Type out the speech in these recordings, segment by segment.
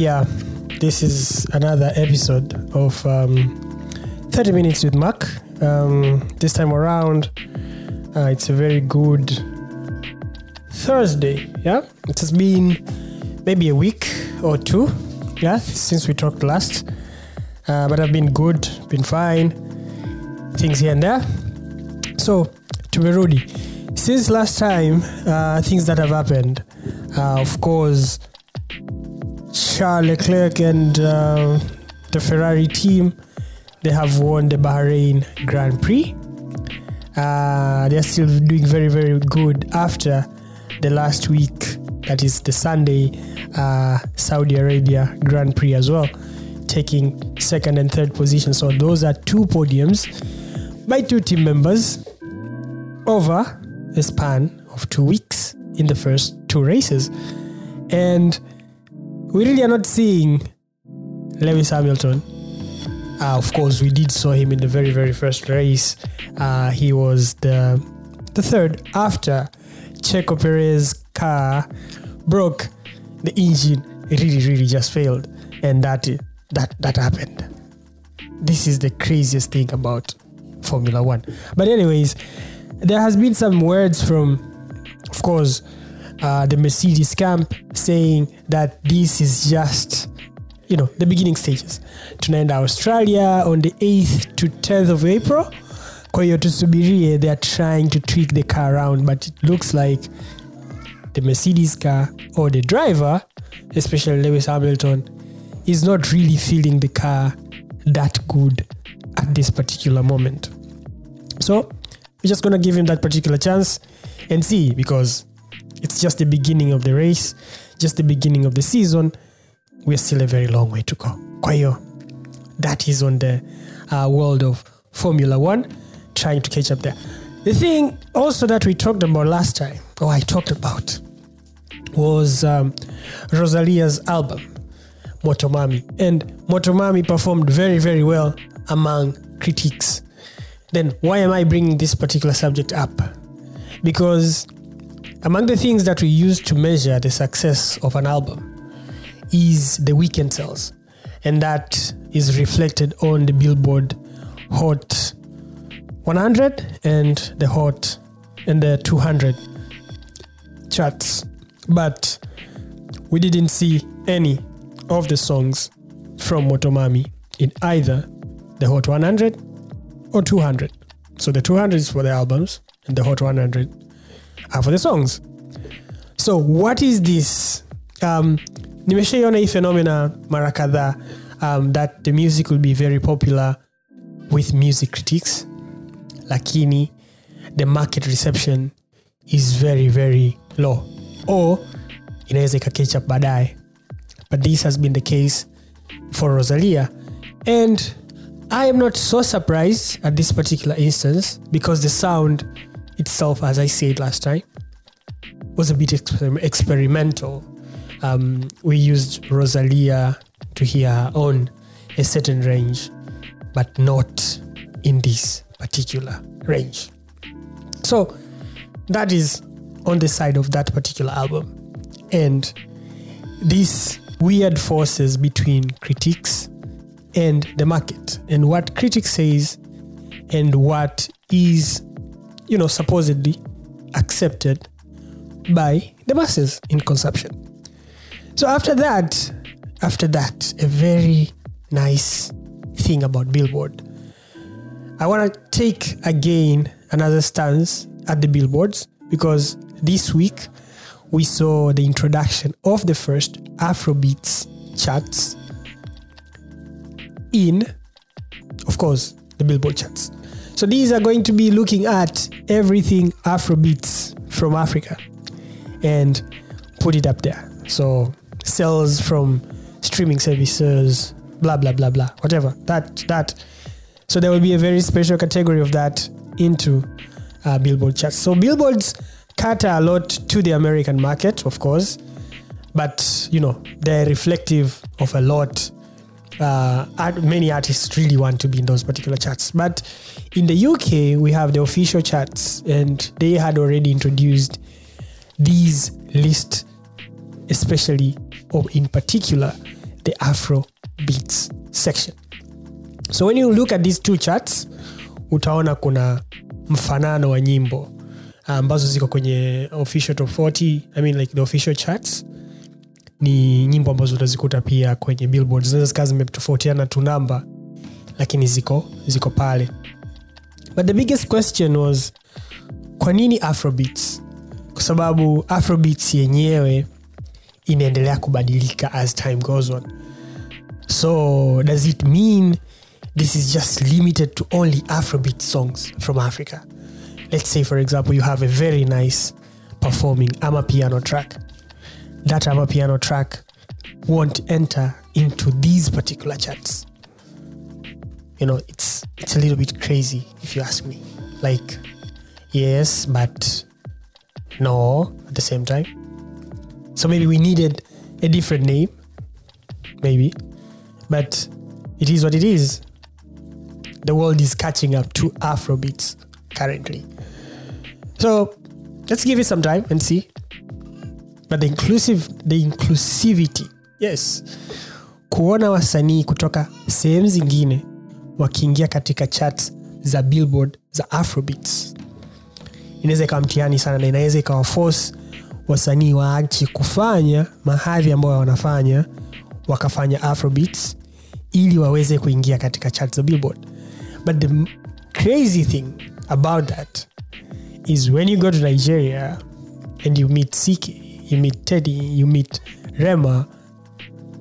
yeah, this is another episode of um, 30 Minutes with Mark. Um, this time around, uh, it's a very good Thursday. Yeah, it has been maybe a week or two. Yeah, since we talked last, uh, but I've been good, been fine. Things here and there. So, to be Rudy, since last time, uh, things that have happened. Uh, of course, Charles Leclerc and uh, the Ferrari team they have won the Bahrain Grand Prix. Uh, they are still doing very very good after the last week, that is the Sunday uh, Saudi Arabia Grand Prix as well, taking second and third position. So those are two podiums by two team members over a span of two weeks in the first two races. And we really are not seeing Lewis Hamilton. Uh, of course, we did saw him in the very, very first race. Uh, he was the the third after Checo Perez's car broke the engine. Really, really just failed, and that that that happened. This is the craziest thing about Formula One. But anyways, there has been some words from, of course, uh, the Mercedes camp saying that this is just, you know, the beginning stages. Tunaenda Australia on the 8th to 10th of April. Kwa hiyo they are trying to tweak the car around, but it looks like the Mercedes car or the driver, especially Lewis Hamilton, is not really feeling the car that good at this particular moment. So we're just gonna give him that particular chance and see because it's just the beginning of the race, just the beginning of the season. We're still a very long way to go. Kwa hiyo, that is on the uh, world of Formula One, trying to catch up there. The thing also that we talked about last time, or I talked about, was um, Rosalia's album, Motomami. And Motomami performed very, very well among critics. Then why am I bringing this particular subject up? Because among the things that we use to measure the success of an album is the weekend sales. And that is reflected on the Billboard Hot 100 and the Hot and the 200 charts. But we didn't see any of the songs from Motomami in either the Hot 100 or 200. So the 200 is for the albums and the Hot 100 are for the songs. So what is this? Um, nimeshaiona hii phenomena mara kadhaa um, that the music will be very popular with music critics lakini the market reception is very very low or inaweza ikaketch up baadaye but this has been the case for rosalia and i am not so surprised at this particular instance because the sound itself as i said last time was a bit exper- experimental. Um, we used rosalia to hear her on a certain range but not in this particular range. So that is on the side of that particular album. And these weird forces between critics and the market and what critics says and what is you know supposedly accepted by the masses in consumption so after that after that a very nice thing about billboard i want to take again another stance at the billboards because this week we saw the introduction of the first Afrobeats charts in, of course, the Billboard charts. So these are going to be looking at everything Afrobeats from Africa and put it up there. So sales from streaming services, blah blah blah blah, whatever. That that. So there will be a very special category of that into uh, Billboard charts. So billboards cater a lot to the American market, of course, but you know they're reflective of a lot. Uh, many artists really want to be in those particular charts, but in the UK we have the official charts, and they had already introduced these lists, especially or in particular the afro beats section. So when you look at these two charts utaona kuna mfanano wa nyimbo ambazo ziko kwenye official top 40 I mean like the official charts ni nyimbo ambazo utazikuta pia kwenye billboard. Zinaweza zikawa zimetofautiana tu namba lakini ziko ziko pale. But the biggest question was kwa nini afrobeats? Kwa sababu afrobeats yenyewe inaendelea kubadilika as time goes on. So does it mean this is just limited to only afrobeat songs from africa? Let's say for example you have a very nice performing amapiano track that amapiano track won't enter into these particular charts. You know it's it's a little bit crazy if you ask me. Like yes but no at the same time. So maybe we needed a different name maybe. But it is what it is. The world is catching up to afrobeats currently. So let's give it some time and see but the inclusive the inclusivity yes kuona wasanii kutoka sehemu zingine wakiingia katika chat za billboard za afrobeats. Inaweza ikawa mtihani sana na inaweza ikawa force wasanii waache kufanya mahadhi ambayo wanafanya wakafanya afrobeats ili waweze kuingia katika chat za billboard. But the crazy thing about that is when you go to nigeria and you meet siki you meet teddy you meet rema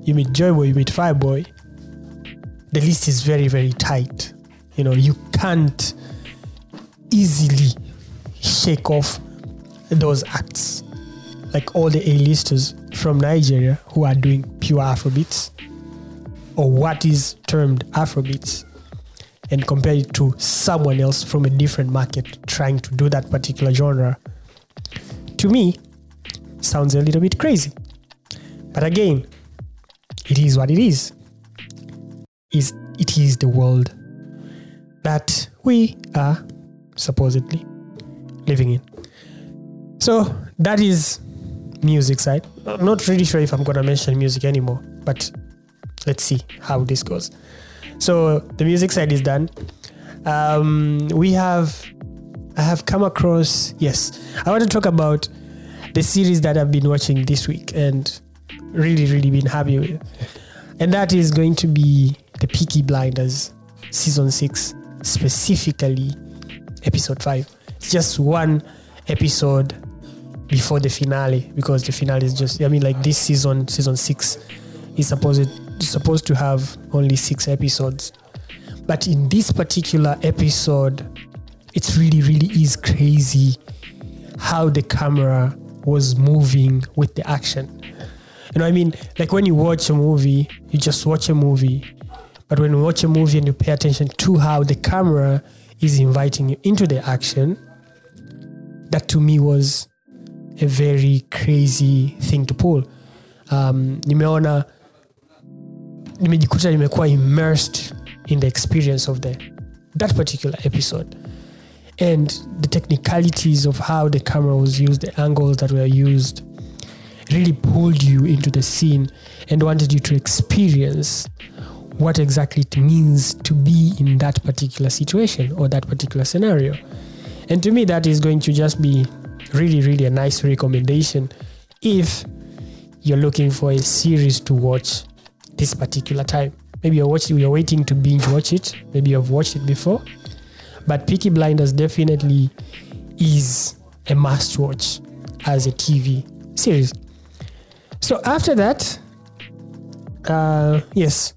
you meet Joeboy you meet fireboy the list is very very tight. You know you can't easily shake off those acts. Like all the a-listers from nigeria who are doing pure afrobeats or what is termed afrobeats and compare it to someone else from a different market trying to do that particular genre. To me sounds a little bit crazy. But again it is what it is. Is it is the world that we are supposedly living in. So that is music side. I'm not really sure if i'm to mention music anymore but let's see how this goes. So the music side is done. Um, we have i have come across yes i want to talk about the series that i've been watching this week and really really been happy with. And that is going to be the peaky blinders season 6 specifically episode 5 it's just one episode before the finale because the finale is just i mean like this season season 6 is supposed supposed to have only 6 episodes. But in this particular episode it's really really is crazy how the camera was moving with the action. You know i mean? Like when you watch a movie you just watch a movie. But when you watch a movie and you pay attention to how the camera is inviting you into the action that to me was a very crazy thing to pull. Um, nimeona nimejikuta nimekuwa immersed in the experience of the that particular episode and the technicalities of how the camera was used the angles that were used really pulled you into the scene and wanted you to experience what exactly it means to be in that particular situation or that particular scenario. And to me that is going to just be really really a nice recommendation if you're looking for a series to watch this particular time. Maybe you're watching you're waiting to binge watch it. Maybe you've watched it before but Peaky Blinders definitely is a must watch as a TV series. So after that, uh, yes,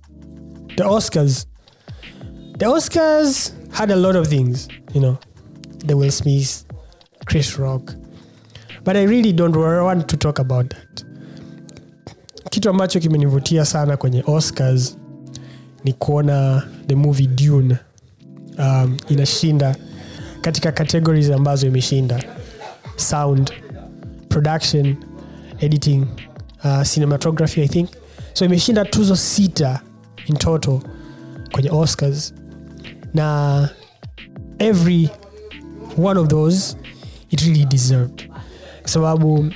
the Oscars. The Oscars had a lot of things, you know, the Will Smith, Chris Rock, but I really don't want to talk about that. Kitu ambacho kimenivutia sana kwenye Oscars ni kuona the movie Dune um, inashinda katika categories ambazo imeshinda. Sound production editing uh, cinematography i think. So imeshinda tuzo sita in total kwenye oscars. Na every one of those it really deserved. Sababu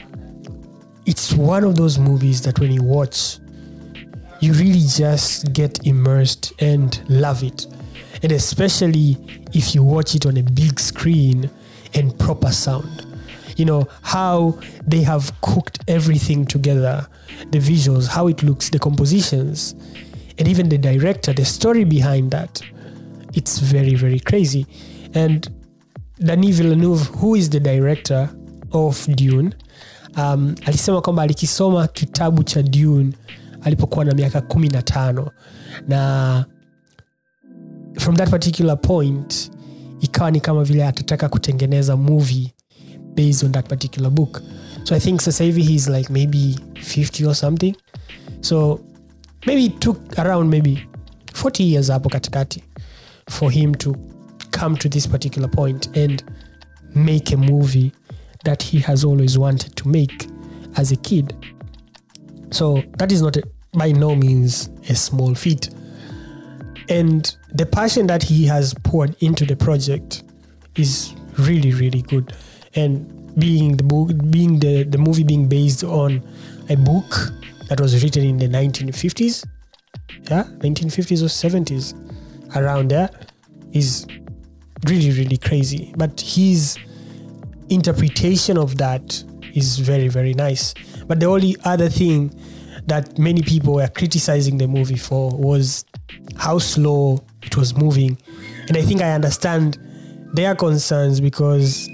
it's one of those movies that when you watch you really just get immersed and love it. And especially if you watch it on a big screen and proper sound. You know, how they have cooked everything together the visuals, how it looks, the compositions, and even the director, the story behind that. It's very, very crazy. And Denis Villeneuve, who is the director of Dune, um, alisema kwamba alikisoma kitabu cha Dune alipokuwa na miaka kumi na tano na from that particular point ikawa ni kama vile atataka kutengeneza movie based on that particular book. So i think sasa hivi he's like maybe 50 or something. So maybe it took around maybe 40 years hapo katikati for him to come to this particular point and make a movie that he has always wanted to make as a kid. So that is not a, by no means a small feat. And the passion that he has poured into the project is really really good. And being the book being the, the movie being based on a book that was written in the 1950s yeah 1950s or 70s around there is really really crazy. But his interpretation of that is very very nice. But the only other thing that many people were criticizing the movie for was how slow it was moving. And I think I understand their concerns because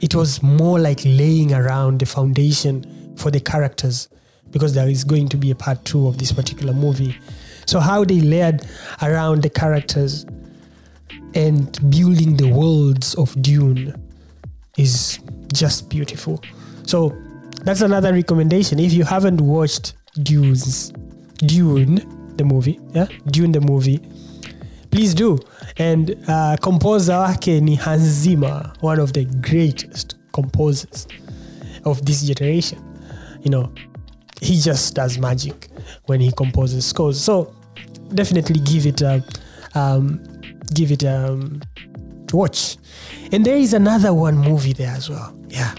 it was more like laying around the foundation for the characters because there is going to be a part two of this particular movie. So, how they layered around the characters and building the worlds of Dune is just beautiful. So, that's another recommendation. If you haven't watched Dunes, Dune, the movie, yeah, Dune the movie, please do. And uh, composer wake ni Hans Zimmer, one of the greatest composers of this generation. You know, he just does magic when he composes scores. So definitely give it a um, give it a um, watch. And there is another one movie there as well. Yeah,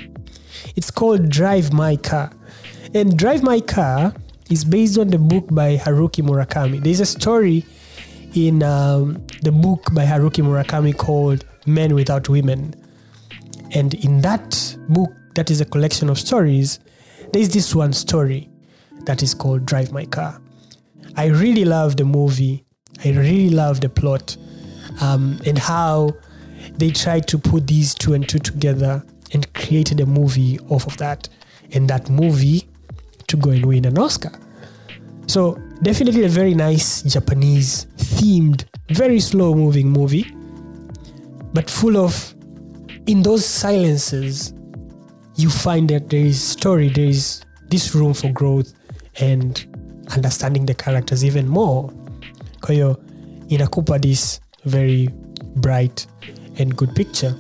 it's called Drive My Car. And Drive My Car is based on the book by Haruki Murakami. There's a story in um, the book by Haruki Murakami called Men Without Women. And in that book, that is a collection of stories, there's this one story that is called Drive My Car. I really love the movie. I really love the plot um, and how they tried to put these two and two together and created a movie off of that. And that movie to go and win an Oscar. So, definitely a very nice Japanese themed, very slow moving movie, but full of, in those silences, you find that there is story, there is this room for growth and understanding the characters even more. Hiyo inakupa this very bright and good picture.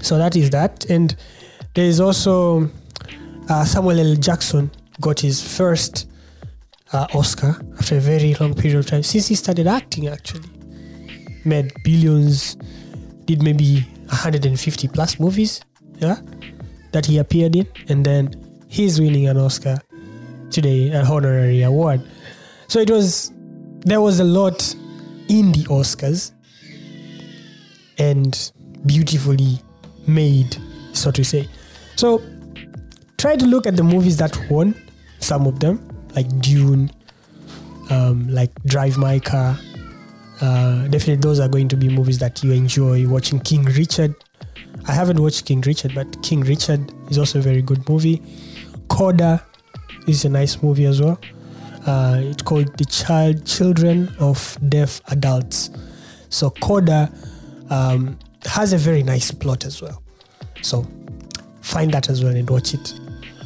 So that is that. And there is also uh, Samuel L. Jackson got his first uh, Oscar after a very long period of time since he started acting. Actually, made billions, did maybe 150 plus movies, yeah, that he appeared in, and then he's winning an Oscar today, an honorary award. So it was there was a lot in the Oscars and beautifully made, so to say. So try to look at the movies that won, some of them, like Dune, um, like Drive My Car. Uh, definitely, those are going to be movies that you enjoy watching. King Richard. I haven't watched King Richard, but King Richard is also a very good movie. Coda is a nice movie as well. Uh, it's called The Child Children of Deaf Adults. So Coda um, has a very nice plot as well. So find that as well and watch it.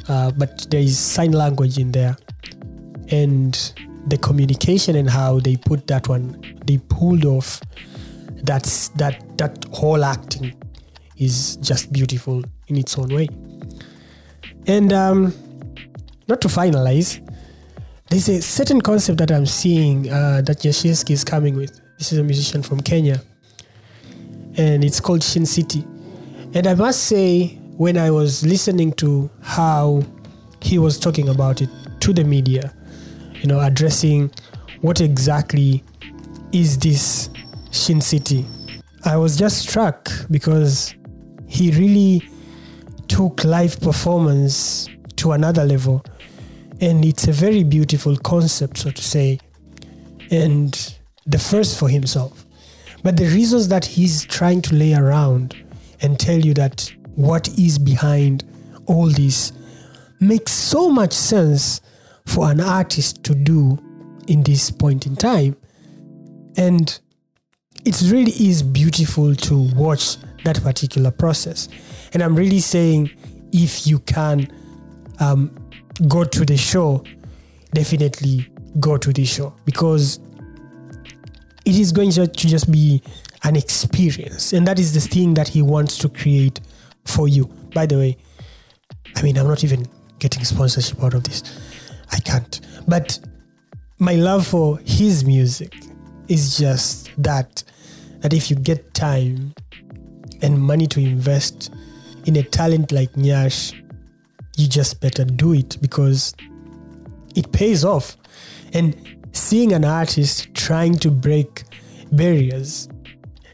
Uh, but there is sign language in there, and the communication and how they put that one, they pulled off. That's that that whole acting is just beautiful in its own way. And um, not to finalize, there's a certain concept that I'm seeing uh, that Nyashinski is coming with. This is a musician from Kenya, and it's called Shin City. And I must say, when I was listening to how he was talking about it to the media, you know, addressing what exactly is this Shin City. I was just struck because he really took live performance to another level. And it's a very beautiful concept, so to say, and the first for himself. But the reasons that he's trying to lay around and tell you that what is behind all this makes so much sense for an artist to do in this point in time. And it really is beautiful to watch that particular process. And I'm really saying if you can um, go to the show, definitely go to the show because it is going to just be an experience. And that is the thing that he wants to create for you. By the way, I mean, I'm not even getting sponsorship out of this. I can't. But my love for his music is just that that if you get time and money to invest in a talent like Nyash, you just better do it because it pays off. And seeing an artist trying to break barriers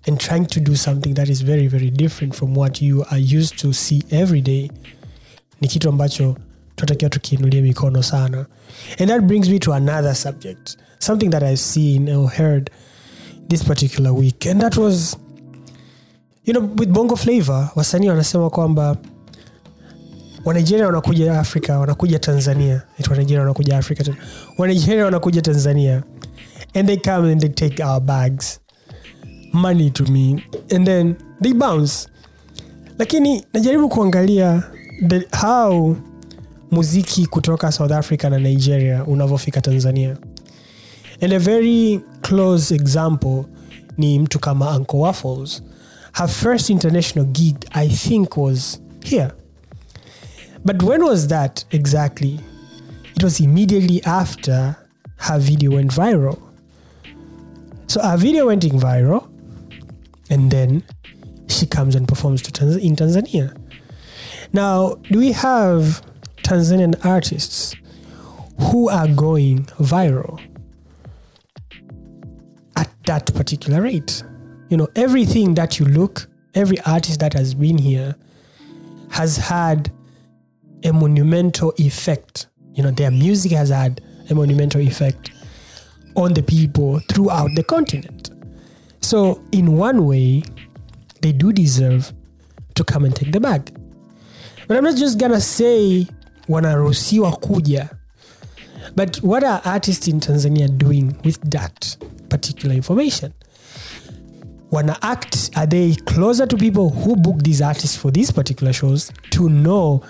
and trying to do something that is very very different from what you are used to see every day ni kitu ambacho tunatakiwa tukiinulia mikono sana. And that brings me to another subject something that i've seen or heard this particular week. And that was you know with bongo flavor wasanii wanasema kwamba wanigeria wanakuja afrika wanakuja tanzania. Wanigeria wanakuja afrika wanigeria wanakuja tanzania. And they come and they take our bags money to me and then they bounce. Lakini najaribu kuangalia the, how muziki kutoka south africa na nigeria unavyofika tanzania. And a very close example ni mtu kama uncle waffles. Her first international gig i think was here. But when was that exactly? It was immediately after her video went viral. So her video went viral and then she comes and performs Tanz- in tanzania now do we have tanzanian artists who are going viral at that particular rate. You know, everything that you look, every artist that has been here has had a monumental effect. You know, their music has had a monumental effect on the people throughout the continent. So, in one way, they do deserve to come and take the bag. But I'm not just gonna say wanaruhusiwa kuja but what are artists in Tanzania doing with that particular information? Wanna act, are they closer to people who book these artists for these particular shows to know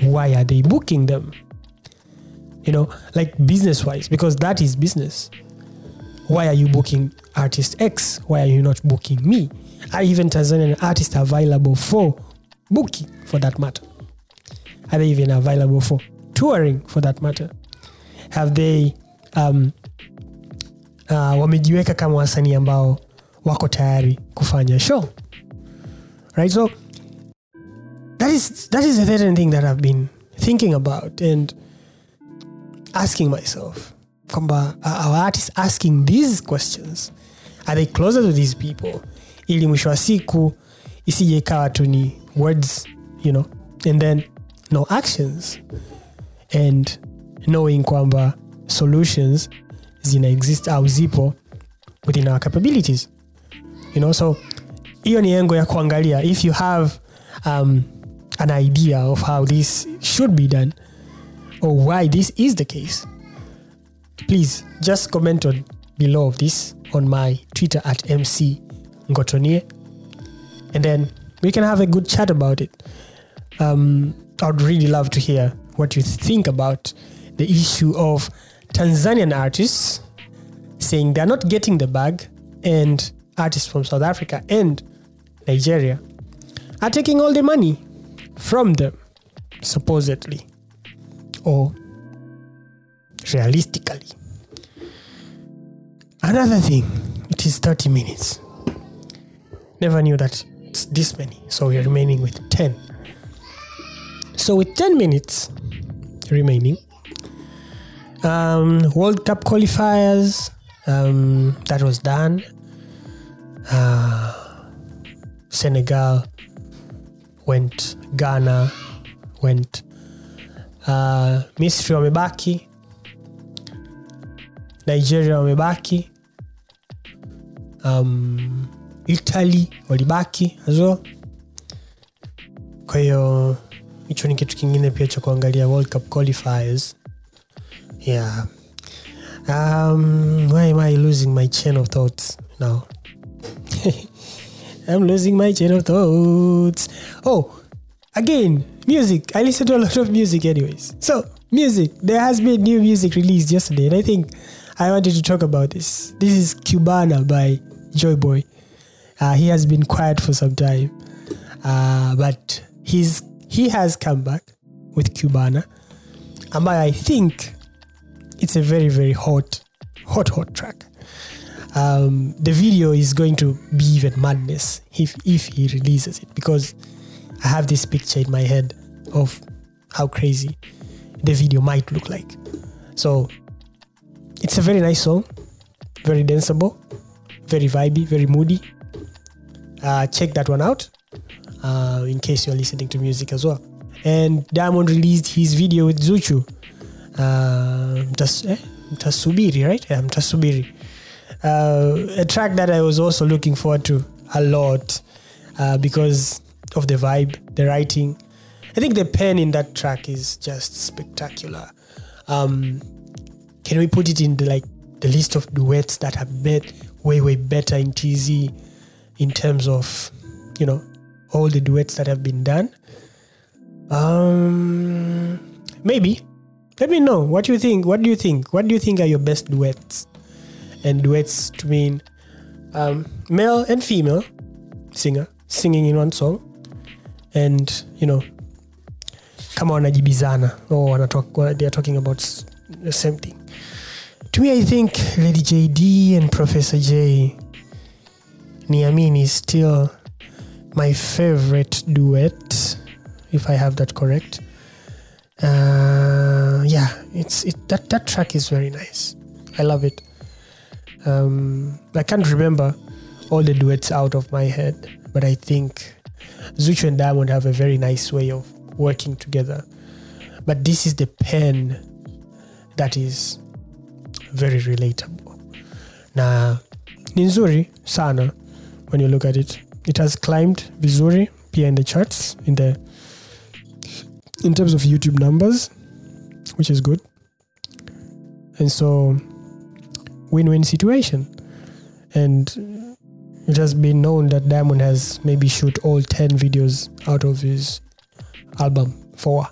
why are they booking them? You know, like business wise, because that is business. Why are you booking artist X? Why are you not booking me? Are even Tanzanian artists available for booking for that matter? Are they even available for touring for that matter? have they um, uh, wamejiweka kama wasanii ambao wako tayari kufanya show right so that is that is a certain thing that i've been thinking about and asking myself kwamba are our artists asking these questions are they closer to these people? Ili mwisho wa siku isije ikawa tu ni words you know? And then no actions. And knowing kwamba solutions zina exist au zipo within our capabilities. You know so hiyo ni engo ya kuangalia. If you have um, an idea of how this should be done or why this is the case please just comment on below of this on my twitter at mc ngotonie and then we can have a good chat about it um, i'd really love to hear what you think about the issue of Tanzanian artists saying they're not getting the bag, and artists from South Africa and Nigeria are taking all the money from them, supposedly, or realistically. Another thing, it is 30 minutes. Never knew that it's this many, so we're remaining with 10. So, with 10 minutes remaining, Um, World Cup qualifiers. Um, that was done. Uh, Senegal went. Ghana went. Uh, Misri wamebaki. Nigeria wamebaki. Um, Italy walibaki as well. Kwa hiyo hicho ni kitu kingine pia cha kuangalia World Cup qualifiers. Yeah. Um, why am I losing my chain of thoughts now? I'm losing my chain of thoughts. Oh, again, music. I listen to a lot of music, anyways. So, music. There has been new music released yesterday, and I think I wanted to talk about this. This is Cubana by Joeboy. Uh, he has been quiet for some time, uh, but he's he has come back with Cubana, and I think it's a very very hot, hot hot track. Um, the video is going to be even madness if if he releases it because I have this picture in my head of how crazy the video might look like. So it's a very nice song, very danceable, very vibey, very moody. Uh, check that one out uh, in case you're listening to music as well. And Diamond released his video with Zuchu. Uh, eh? Right? Yeah, Mtasubiri. Uh, a track that I was also looking forward to a lot uh, because of the vibe, the writing. I think the pen in that track is just spectacular. Um, can we put it in the like the list of duets that have made way way better in TZ in terms of you know all the duets that have been done? Um, maybe. Let me know what you think. What do you think? What do you think are your best duets? And duets to mean um, male and female singer singing in one song, and you know kama wanajibizana or wanatalk, they are talking about the same thing. To me, I think Lady Jaydee and Professor Jay, Niamini is still my favorite duet, if I have that correct. Uh, yeah, it's it, that that track is very nice. I love it. Um, I can't remember all the duets out of my head, but I think Zuchu and Diamond have a very nice way of working together. But this is the pen that is very relatable. Na ni nzuri sana when you look at it. It has climbed vizuri pia in the charts in the in terms of YouTube numbers, which is good. And so win-win situation. And it has been known that Diamond has maybe shoot all 10 videos out of his album 4.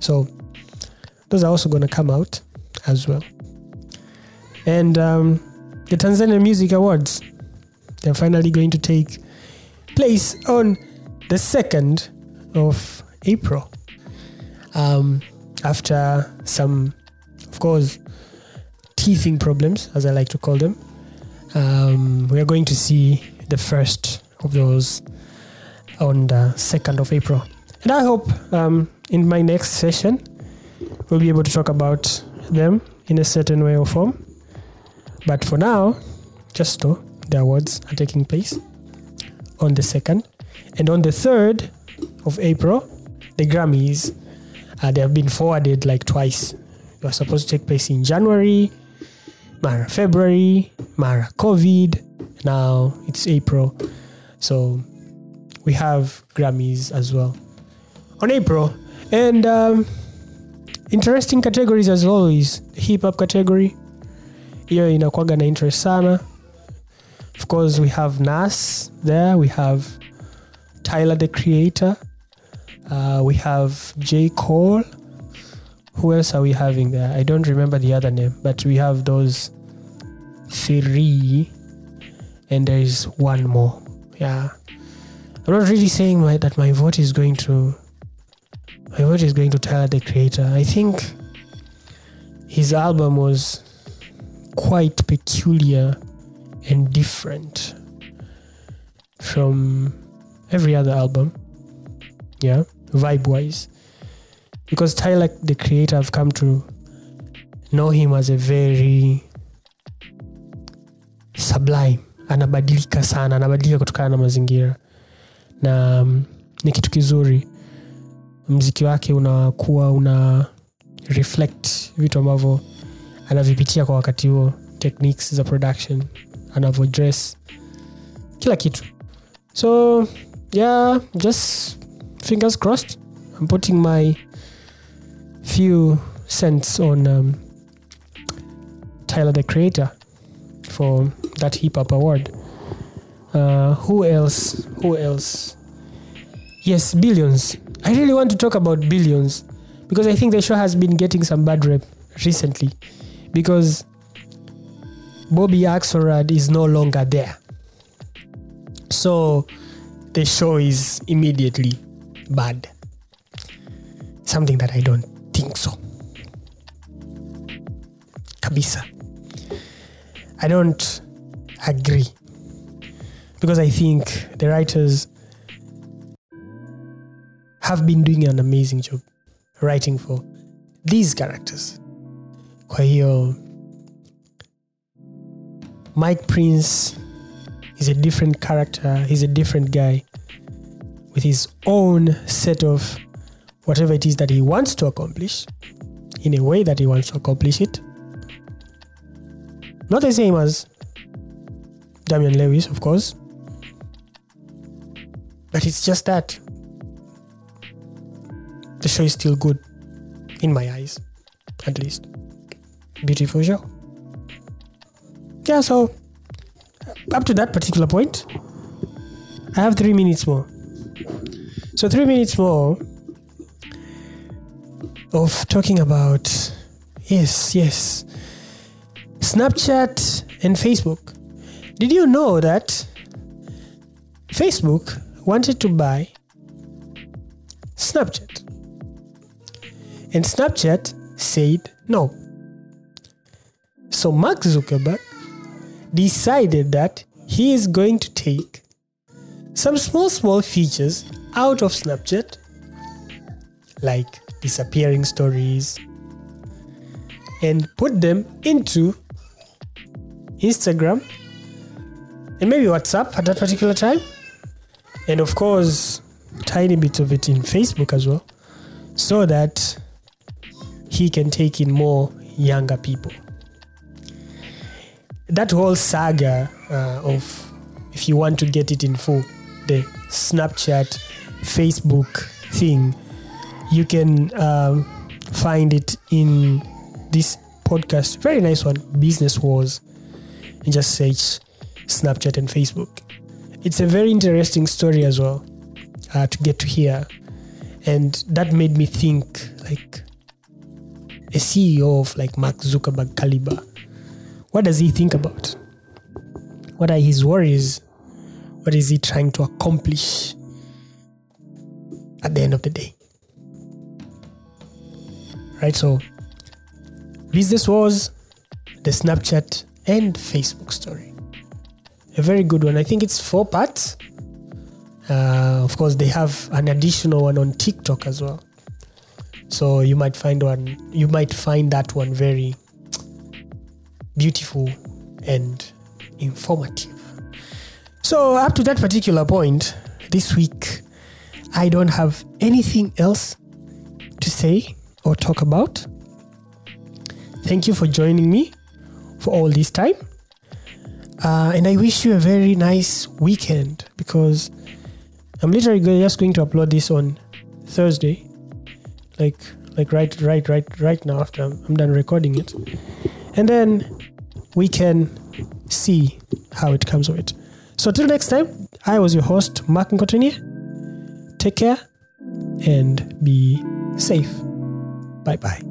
So those are also going to come out as well. And um, the Tanzania Music Awards, they're finally going to take place on the 2nd of April. Um, after some, of course, teething problems, as I like to call them, um, we are going to see the first of those on the 2nd of April. And I hope um, in my next session, we'll be able to talk about them in a certain way or form. But for now, just know the awards are taking place on the 2nd. And on the 3rd of April, the Grammys, uh, they have been forwarded like twice. They were supposed to take place in January, Mara February, Mara COVID. Now it's April. So we have Grammys as well on April. And um, interesting categories as always. Hip hop category. Hiyo inakuwaga na interest sana. Of course, we have Nas there. We have Tyler the Creator. Uh, we have J. Cole. Who else are we having there? I don't remember the other name, but we have those three. And there is one more. Yeah. I'm not really saying my, that my vote is going to my vote is going to Tyler the Creator. I think his album was quite peculiar and different from every other album. Yeah, vibe wise. Because Tyler the Creator, I've come to know him as a very sublime anabadilika sana anabadilika kutokana na mazingira na um, ni kitu kizuri mziki wake unakuwa una reflect vitu ambavyo anavipitia kwa wakati huo techniques za production anavyo dress kila kitu. So yeah just fingers crossed. I'm putting my few cents on um, tyler the creator for that hip hop award. Uh, who else? Who else? Yes billions. I really want to talk about billions because i think the show has been getting some bad rep recently because bobby axelrod is no longer there. So the show is immediately bad. Something that i don't think so. Kabisa. I don't agree. Because i think the writers have been doing an amazing job writing for these characters kwa hiyo mike prince is a different character he's a different guy with his own set of whatever it is that he wants to accomplish in a way that he wants to accomplish it. Not the same as damian lewis of course but it's just that the show is still good in my eyes at least beautiful show. Yeah so up to that particular point i have three minutes more. So three minutes more of talking about yes yes snapchat and facebook. Did you know that facebook wanted to buy snapchat? And snapchat said no so mark zuckerberg decided that he is going to take some small, small features out of Snapchat, like disappearing stories, and put them into Instagram and maybe WhatsApp at that particular time. And of course, tiny bits of it in Facebook as well, so that he can take in more younger people that whole saga uh, of if you want to get it in full the snapchat facebook thing you can um, find it in this podcast. Very nice one. Business wars. And just search snapchat and facebook. It's a very interesting story as well uh, to get to hear. And that made me think like a ceo of like mark zuckerberg caliber what does he think about? What are his worries? What is he trying to accomplish at the end of the day? Right, so Business Wars the Snapchat and Facebook story. A very good one. I think it's four parts. Uh, of course, they have an additional one on TikTok as well. So you might find one. You might find that one very beautiful and informative. So, up to that particular point, this week, I don't have anything else to say or talk about. Thank you for joining me for all this time. Uh, and I wish you a very nice weekend because I'm literally just going to upload this on Thursday, like like right right right right now after I'm, I'm done recording it, and then we can see how it comes with. it. So till next time, I was your host Mark Nkotenie. Take care and be safe. Bye bye.